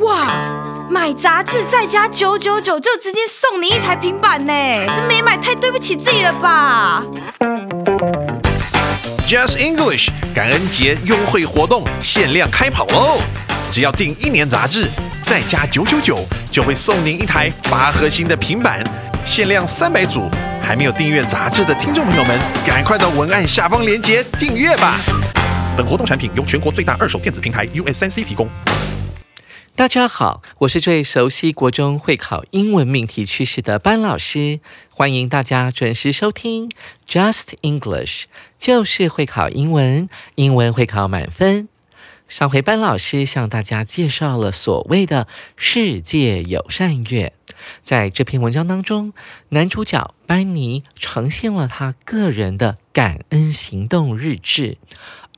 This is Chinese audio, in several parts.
哇，买杂志再加九九九就直接送你一台平板呢，这没买太对不起自己了吧？Just English 感恩节优惠活动限量开跑喽！只要订一年杂志，再加九九九，就会送您一台八核心的平板，限量三百组。还没有订阅杂志的听众朋友们，赶快到文案下方链接订阅吧！本活动产品由全国最大二手电子平台 US3C 提供。大家好，我是最熟悉国中会考英文命题趋势的班老师，欢迎大家准时收听 Just English，就是会考英文，英文会考满分。上回班老师向大家介绍了所谓的世界友善月，在这篇文章当中，男主角班尼呈现了他个人的感恩行动日志，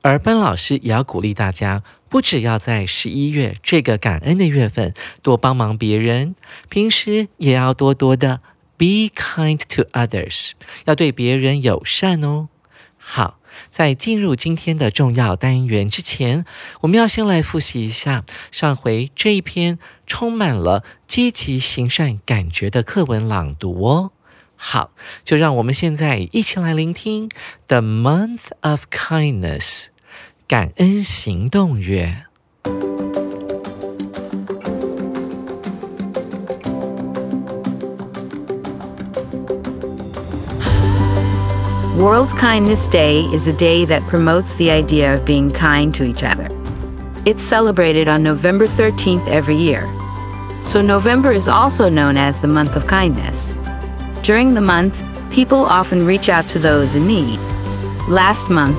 而班老师也要鼓励大家，不只要在十一月这个感恩的月份多帮忙别人，平时也要多多的 be kind to others，要对别人友善哦。好。在进入今天的重要单元之前，我们要先来复习一下上回这一篇充满了积极行善感觉的课文朗读哦。好，就让我们现在一起来聆听《The Month of Kindness》感恩行动月。World Kindness Day is a day that promotes the idea of being kind to each other. It's celebrated on November 13th every year. So, November is also known as the month of kindness. During the month, people often reach out to those in need. Last month,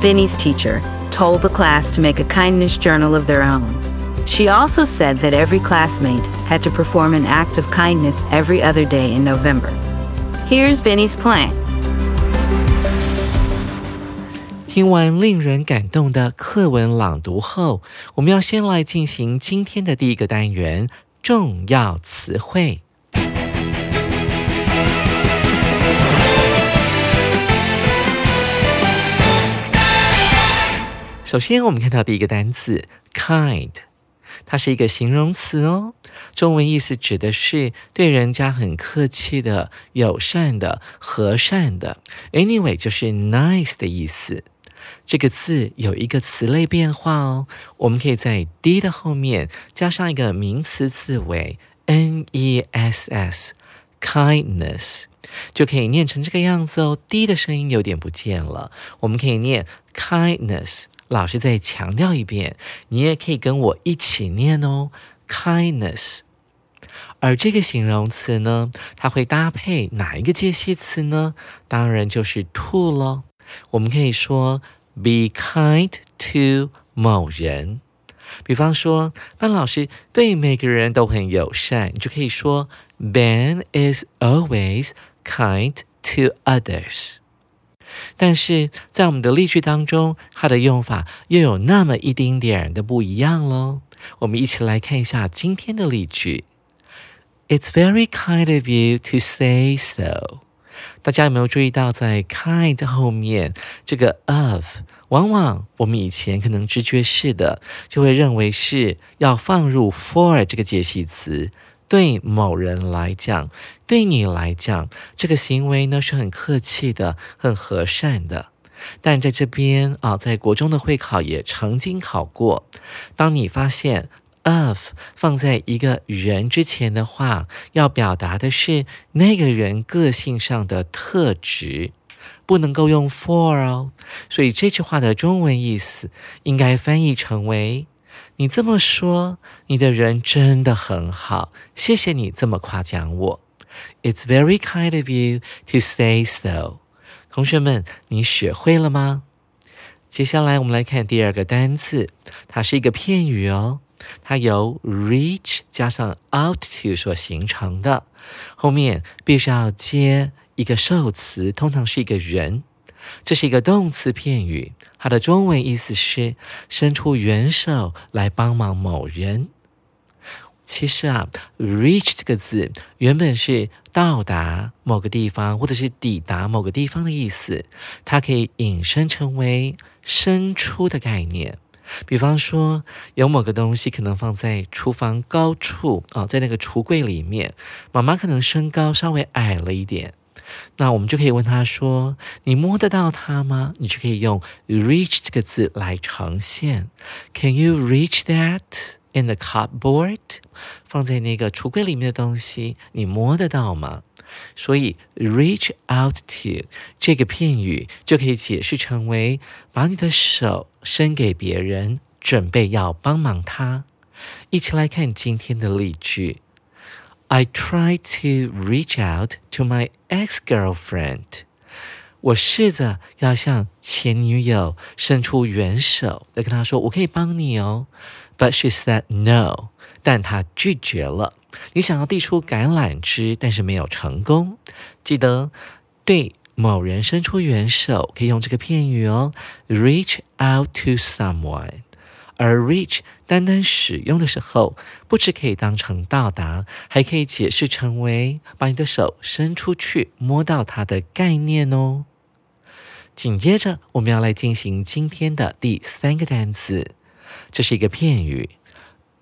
Vinny's teacher told the class to make a kindness journal of their own. She also said that every classmate had to perform an act of kindness every other day in November. Here's Vinny's plan. 听完令人感动的课文朗读后，我们要先来进行今天的第一个单元——重要词汇。 首先，我们看到第一个单词 “kind”，它是一个形容词哦。中文意思指的是对人家很客气的、友善的、和善的。Anyway，就是 nice 的意思。这个字有一个词类变化哦，我们可以在 d 的后面加上一个名词字尾 n e s s，kindness 就可以念成这个样子哦。d 的声音有点不见了，我们可以念 kindness。老师再强调一遍，你也可以跟我一起念哦，kindness。而这个形容词呢，它会搭配哪一个介系词呢？当然就是 to 咯。我们可以说。Be kind to 某人，比方说，班老师对每个人都很友善，你就可以说 Ben is always kind to others。但是在我们的例句当中，它的用法又有那么一丁点的不一样喽。我们一起来看一下今天的例句：It's very kind of you to say so。大家有没有注意到，在 kind 后面这个 of，往往我们以前可能直觉式的就会认为是要放入 for 这个介系词。对某人来讲，对你来讲，这个行为呢是很客气的、很和善的。但在这边啊，在国中的会考也曾经考过，当你发现。of 放在一个人之前的话，要表达的是那个人个性上的特质，不能够用 for 哦。所以这句话的中文意思应该翻译成为：你这么说，你的人真的很好，谢谢你这么夸奖我。It's very kind of you to say so。同学们，你学会了吗？接下来我们来看第二个单词，它是一个片语哦。它由 reach 加上 out to 所形成的，后面必须要接一个受词，通常是一个人。这是一个动词片语，它的中文意思是伸出援手来帮忙某人。其实啊，reach 这个字原本是到达某个地方或者是抵达某个地方的意思，它可以引申成为伸出的概念。比方说，有某个东西可能放在厨房高处啊，在那个橱柜里面，妈妈可能身高稍微矮了一点，那我们就可以问他说：“你摸得到它吗？”你就可以用 “reach” 这个字来呈现。Can you reach that in the cupboard？放在那个橱柜里面的东西，你摸得到吗？所以 “reach out to” 这个片语就可以解释成为把你的手伸给别人，准备要帮忙他。一起来看今天的例句：I try to reach out to my ex-girlfriend。我试着要向前女友伸出援手，来跟她说我可以帮你哦。But she said no，但她拒绝了。你想要递出橄榄枝，但是没有成功。记得对某人伸出援手，可以用这个片语哦，reach out to someone。而 reach 单单使用的时候，不只可以当成到达，还可以解释成为把你的手伸出去摸到它的概念哦。紧接着，我们要来进行今天的第三个单词，这是一个片语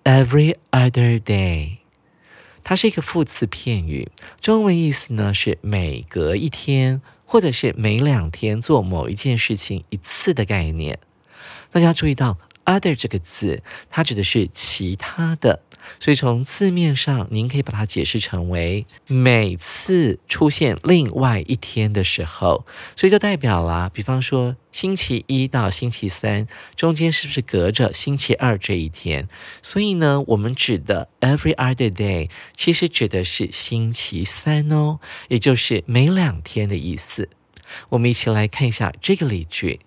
，every other day。它是一个副词片语，中文意思呢是每隔一天或者是每两天做某一件事情一次的概念。大家注意到 “other” 这个字，它指的是其他的。所以从字面上，您可以把它解释成为每次出现另外一天的时候，所以就代表了，比方说星期一到星期三中间是不是隔着星期二这一天？所以呢，我们指的 every other day 其实指的是星期三哦，也就是每两天的意思。我们一起来看一下这个例句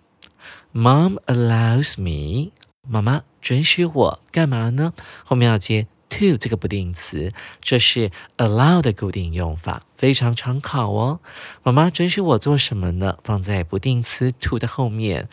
：Mom allows me，妈妈。准许我干嘛呢？后面要接 to 这个不定词，这是 allow 的固定用法，非常常考哦。妈妈准许我做什么呢？放在不定词 to 的后面。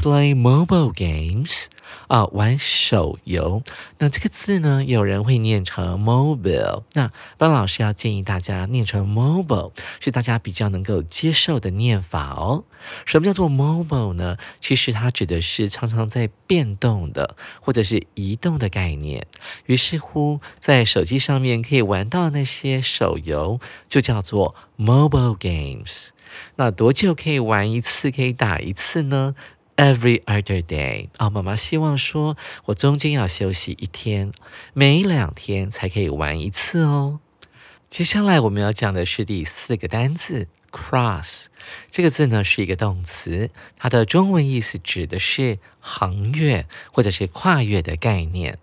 Play mobile games 啊，玩手游。那这个字呢，有人会念成 mobile。那班老师要建议大家念成 mobile，是大家比较能够接受的念法哦。什么叫做 mobile 呢？其实它指的是常常在变动的或者是移动的概念。于是乎，在手机上面可以玩到那些手游，就叫做 mobile games。那多久可以玩一次？可以打一次呢？Every other day 啊，妈妈希望说，我中间要休息一天，每两天才可以玩一次哦。接下来我们要讲的是第四个单字，cross 这个字呢是一个动词，它的中文意思指的是横越或者是跨越的概念。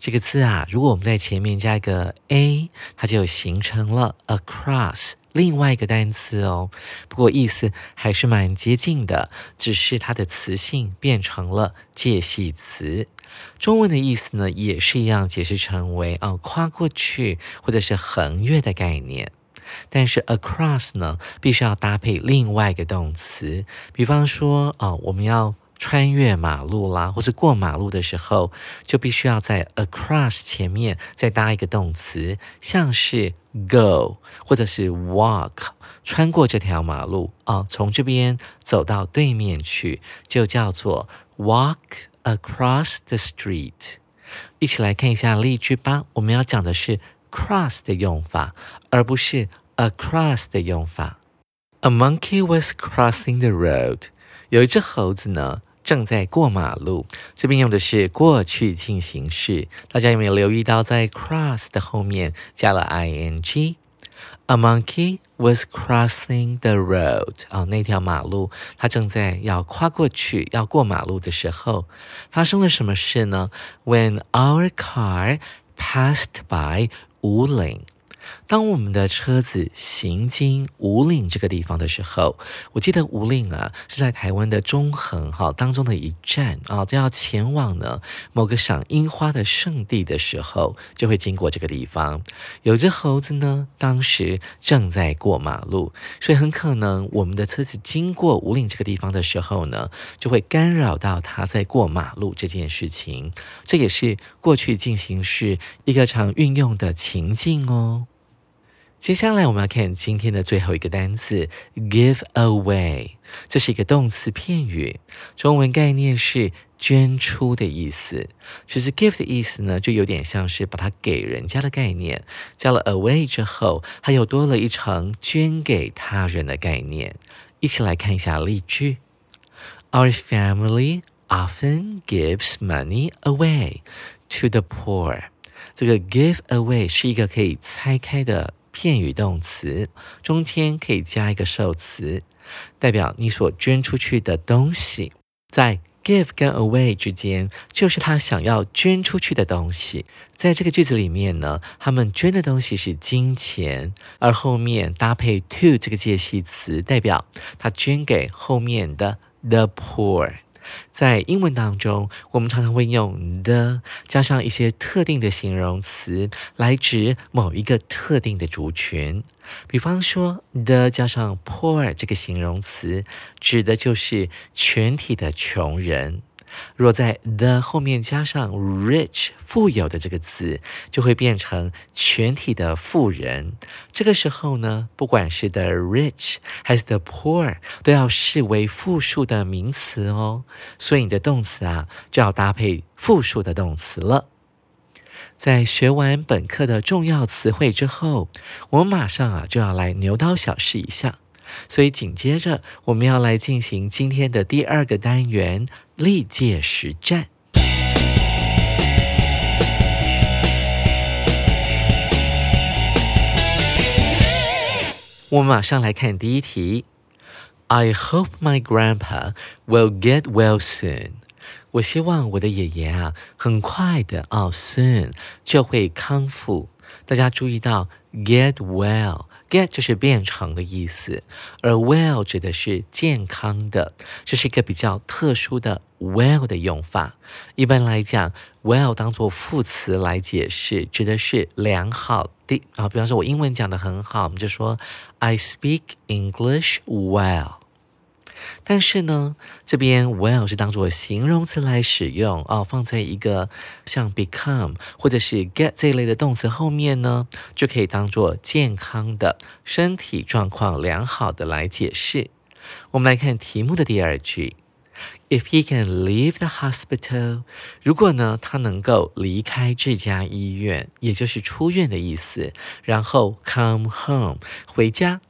这个字啊，如果我们在前面加一个 a，它就形成了 across。另外一个单词哦，不过意思还是蛮接近的，只是它的词性变成了介系词。中文的意思呢，也是一样，解释成为哦跨过去或者是横越的概念。但是 across 呢，必须要搭配另外一个动词，比方说哦，我们要。穿越马路啦，或是过马路的时候，就必须要在 across 前面再搭一个动词，像是 go 或者是 walk，穿过这条马路啊，从这边走到对面去，就叫做 walk across the street。一起来看一下例句吧。我们要讲的是 cross 的用法，而不是 across 的用法。A monkey was crossing the road。有一只猴子呢。正在过马路，这边用的是过去进行式。大家有没有留意到，在 cross 的后面加了 ing？A monkey was crossing the road。哦，那条马路，它正在要跨过去，要过马路的时候，发生了什么事呢？When our car passed by 五岭。当我们的车子行经五岭这个地方的时候，我记得五岭啊是在台湾的中横哈当中的一站啊，就要前往呢某个赏樱花的圣地的时候，就会经过这个地方。有只猴子呢，当时正在过马路，所以很可能我们的车子经过五岭这个地方的时候呢，就会干扰到它在过马路这件事情。这也是过去进行式一个常运用的情境哦。接下来我们要看今天的最后一个单词，give away。这是一个动词片语，中文概念是捐出的意思。其实 give 的意思呢，就有点像是把它给人家的概念，加了 away 之后，还有多了一层捐给他人的概念。一起来看一下例句：Our family often gives money away to the poor。这个 give away 是一个可以拆开的片语动词，中间可以加一个受词，代表你所捐出去的东西。在 give 跟 away 之间，就是他想要捐出去的东西。在这个句子里面呢，他们捐的东西是金钱，而后面搭配 to 这个介系词，代表他捐给后面的 the poor。在英文当中，我们常常会用 the 加上一些特定的形容词来指某一个特定的族群。比方说，the 加上 poor 这个形容词，指的就是全体的穷人。若在 the 后面加上 rich 富有的这个词，就会变成全体的富人。这个时候呢，不管是 the rich 还是 the poor，都要视为复数的名词哦。所以你的动词啊，就要搭配复数的动词了。在学完本课的重要词汇之后，我们马上啊就要来牛刀小试一下。所以紧接着我们要来进行今天的第二个单元。历届实战，我们马上来看第一题。I hope my grandpa will get well soon。我希望我的爷爷啊，很快的哦，soon 就会康复。大家注意到 get well。Get 就是变成的意思，而 well 指的是健康的，这是一个比较特殊的 well 的用法。一般来讲，well 当做副词来解释，指的是良好的啊。比方说，我英文讲的很好，我们就说 I speak English well。但是呢，这边 well 是当做形容词来使用哦，放在一个像 become 或者是 get 这一类的动词后面呢，就可以当做健康的身体状况良好的来解释。我们来看题目的第二句：If he can leave the hospital，如果呢他能够离开这家医院，也就是出院的意思，然后 come home 回家。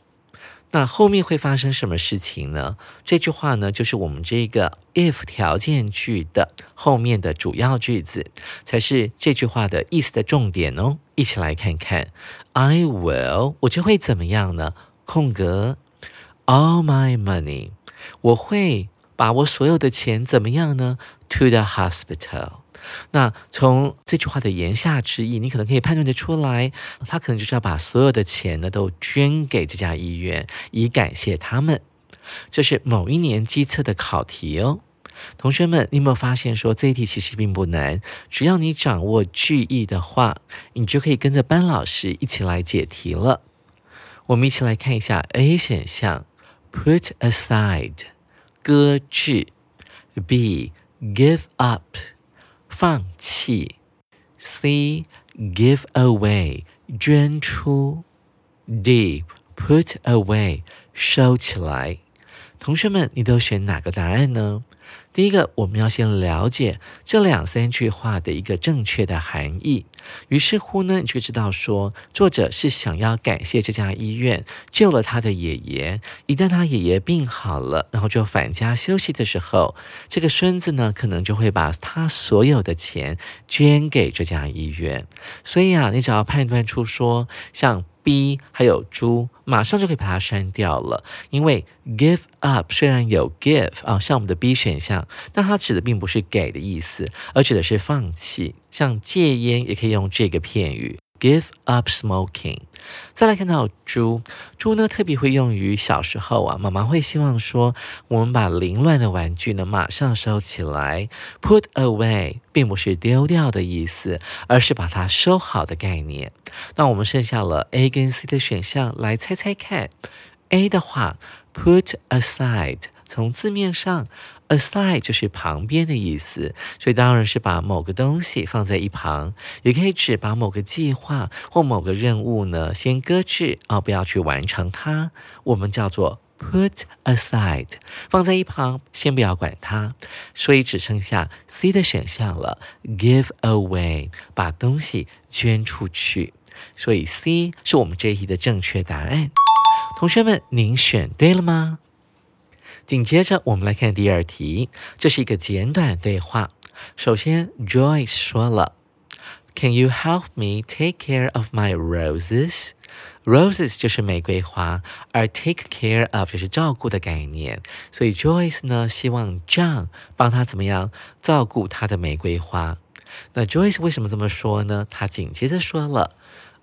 那后面会发生什么事情呢？这句话呢，就是我们这个 if 条件句的后面的主要句子，才是这句话的意思的重点哦。一起来看看，I will，我就会怎么样呢？空格，all my money，我会把我所有的钱怎么样呢？To the hospital。那从这句话的言下之意，你可能可以判断得出来，他可能就是要把所有的钱呢都捐给这家医院，以感谢他们。这是某一年机测的考题哦。同学们，你有没有发现说这一题其实并不难？只要你掌握句意的话，你就可以跟着班老师一起来解题了。我们一起来看一下 A 选项，put aside，搁置；B，give up。放弃，C give away 捐出，D put away 收起来。 同学们，你都选哪个答案呢？第一个，我们要先了解这两三句话的一个正确的含义。于是乎呢，你就知道说，作者是想要感谢这家医院救了他的爷爷。一旦他爷爷病好了，然后就返家休息的时候，这个孙子呢，可能就会把他所有的钱捐给这家医院。所以啊，你只要判断出说，像。B 还有猪，马上就可以把它删掉了。因为 give up 虽然有 give 啊，像我们的 B 选项，但它指的并不是给的意思，而指的是放弃。像戒烟也可以用这个片语。Give up smoking。再来看到猪，猪呢特别会用于小时候啊，妈妈会希望说，我们把凌乱的玩具呢马上收起来。Put away 并不是丢掉的意思，而是把它收好的概念。那我们剩下了 A 跟 C 的选项，来猜猜看。A 的话，put aside，从字面上。Aside 就是旁边的意思，所以当然是把某个东西放在一旁，也可以指把某个计划或某个任务呢先搁置啊，不要去完成它。我们叫做 put aside，放在一旁，先不要管它。所以只剩下 C 的选项了，give away，把东西捐出去。所以 C 是我们这一题的正确答案。同学们，您选对了吗？紧接着我们来看第二题，这是一个简短对话。首先，Joyce 说了：“Can you help me take care of my roses？” Roses 就是玫瑰花，而 take care of 就是照顾的概念。所以 Joyce 呢，希望 John 帮他怎么样照顾他的玫瑰花。那 Joyce 为什么这么说呢？他紧接着说了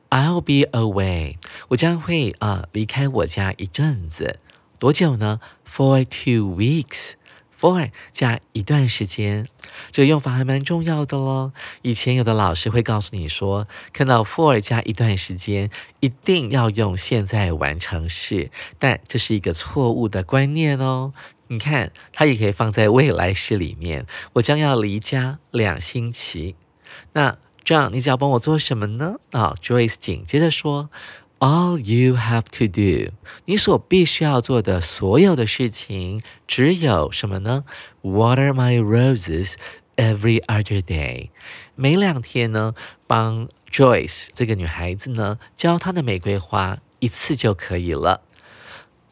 ：“I'll be away，我将会啊离开我家一阵子，多久呢？For two weeks。” for 加一段时间，这个用法还蛮重要的喽。以前有的老师会告诉你说，看到 for 加一段时间，一定要用现在完成式，但这是一个错误的观念哦。你看，它也可以放在未来式里面。我将要离家两星期，那 John，你只要帮我做什么呢？啊，Joyce 紧接着说。All you have to do，你所必须要做的所有的事情只有什么呢？Water my roses every other day，每两天呢，帮 Joyce 这个女孩子呢浇她的玫瑰花一次就可以了。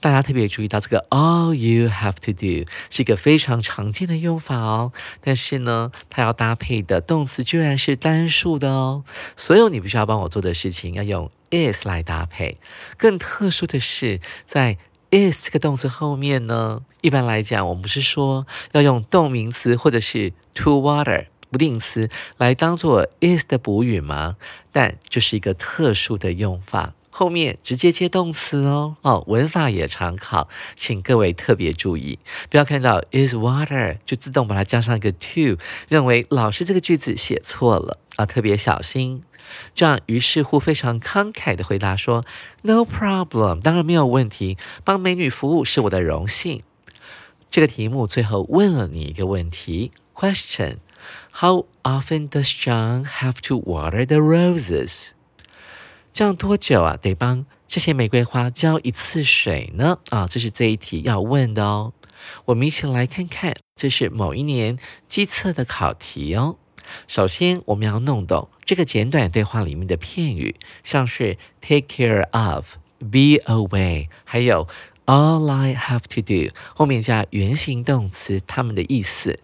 大家特别注意到，这个 all you have to do 是一个非常常见的用法哦。但是呢，它要搭配的动词居然是单数的哦。所有你必须要帮我做的事情要用 is 来搭配。更特殊的是，在 is 这个动词后面呢，一般来讲，我们不是说要用动名词或者是 to water 不定词来当做 is 的补语吗？但这是一个特殊的用法。后面直接接动词哦，哦，文法也常考，请各位特别注意，不要看到 is water 就自动把它加上一个 to，认为老师这个句子写错了啊，特别小心。这样于是乎非常慷慨的回答说，No problem，当然没有问题，帮美女服务是我的荣幸。这个题目最后问了你一个问题，Question：How often does John have to water the roses？这样多久啊？得帮这些玫瑰花浇一次水呢？啊，这是这一题要问的哦。我们一起来看看，这是某一年机测的考题哦。首先，我们要弄懂这个简短对话里面的片语，像是 take care of、be away，还有 all I have to do，后面加原形动词，它们的意思。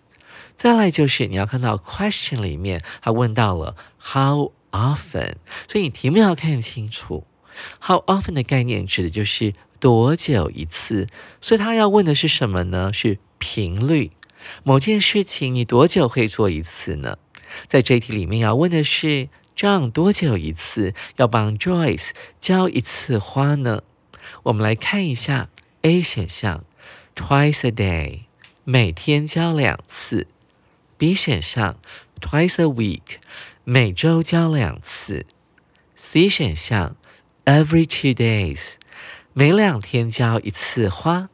再来就是你要看到 question 里面，他问到了 how。Often，所以你题目要看清楚。How often 的概念指的就是多久一次，所以他要问的是什么呢？是频率。某件事情你多久会做一次呢？在这一题里面要问的是，John 多久一次要帮 Joyce 浇一次花呢？我们来看一下 A 选项，twice a day，每天浇两次。B 选项，twice a week。每周浇两次。C 选项，every two days，每两天浇一次花。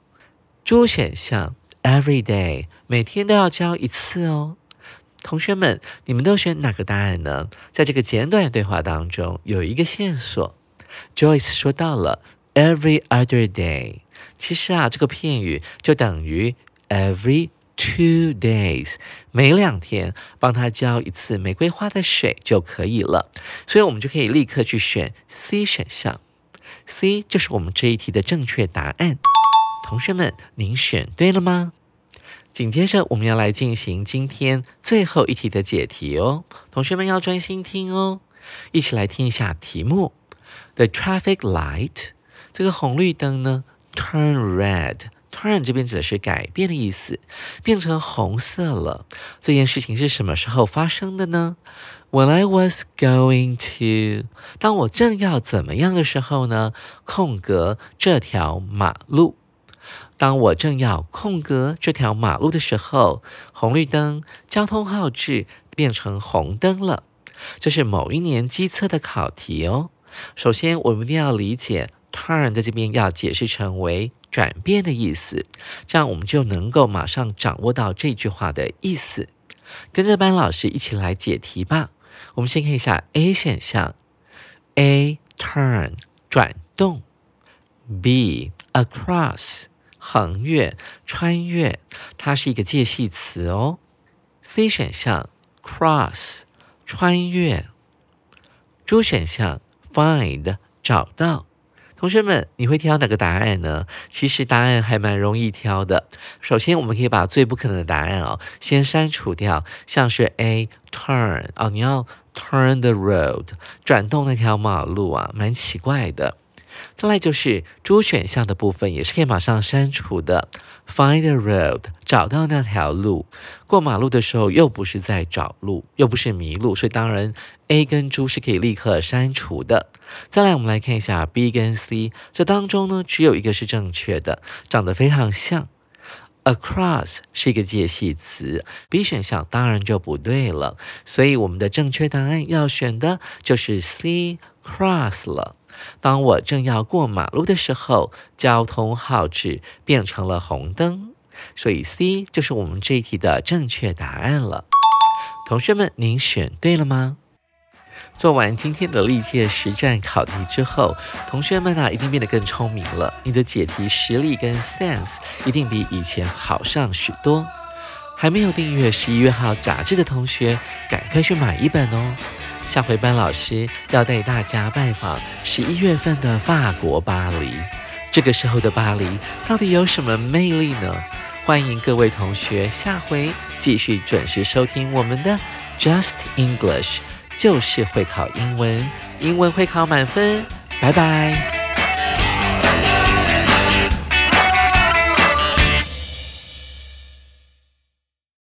D 选项，every day，每天都要浇一次哦。同学们，你们都选哪个答案呢？在这个简短对话当中，有一个线索，Joyce 说到了 every other day，其实啊，这个片语就等于 every。Two days，每两天帮他浇一次玫瑰花的水就可以了，所以我们就可以立刻去选 C 选项，C 就是我们这一题的正确答案。同学们，您选对了吗？紧接着我们要来进行今天最后一题的解题哦，同学们要专心听哦，一起来听一下题目：The traffic light，这个红绿灯呢，turn red。Turn 这边指的是改变的意思，变成红色了。这件事情是什么时候发生的呢？When I was going to，当我正要怎么样的时候呢？空格这条马路。当我正要空格这条马路的时候，红绿灯交通号志变成红灯了。这是某一年机测的考题哦。首先，我们一定要理解 turn 在这边要解释成为。转变的意思，这样我们就能够马上掌握到这句话的意思。跟着班老师一起来解题吧。我们先看一下 A 选项，A turn 转动，B across 横越、穿越，它是一个介系词哦。C 选项 cross 穿越。，D 选项 find 找到。同学们，你会挑哪个答案呢？其实答案还蛮容易挑的。首先，我们可以把最不可能的答案哦先删除掉，像是 A turn 哦，你要 turn the road 转动那条马路啊，蛮奇怪的。再来就是猪选项的部分，也是可以马上删除的。Find the road，找到那条路。过马路的时候又不是在找路，又不是迷路，所以当然 A 跟猪是可以立刻删除的。再来，我们来看一下 B 跟 C，这当中呢只有一个是正确的，长得非常像。Across 是一个介系词，B 选项当然就不对了。所以我们的正确答案要选的就是 C cross 了。当我正要过马路的时候，交通号志变成了红灯，所以 C 就是我们这一题的正确答案了。同学们，您选对了吗？做完今天的历届实战考题之后，同学们啊一定变得更聪明了，你的解题实力跟 sense 一定比以前好上许多。还没有订阅十一月号杂志的同学，赶快去买一本哦！下回班老师要带大家拜访十一月份的法国巴黎。这个时候的巴黎到底有什么魅力呢？欢迎各位同学下回继续准时收听我们的 Just English，就是会考英文，英文会考满分。拜拜。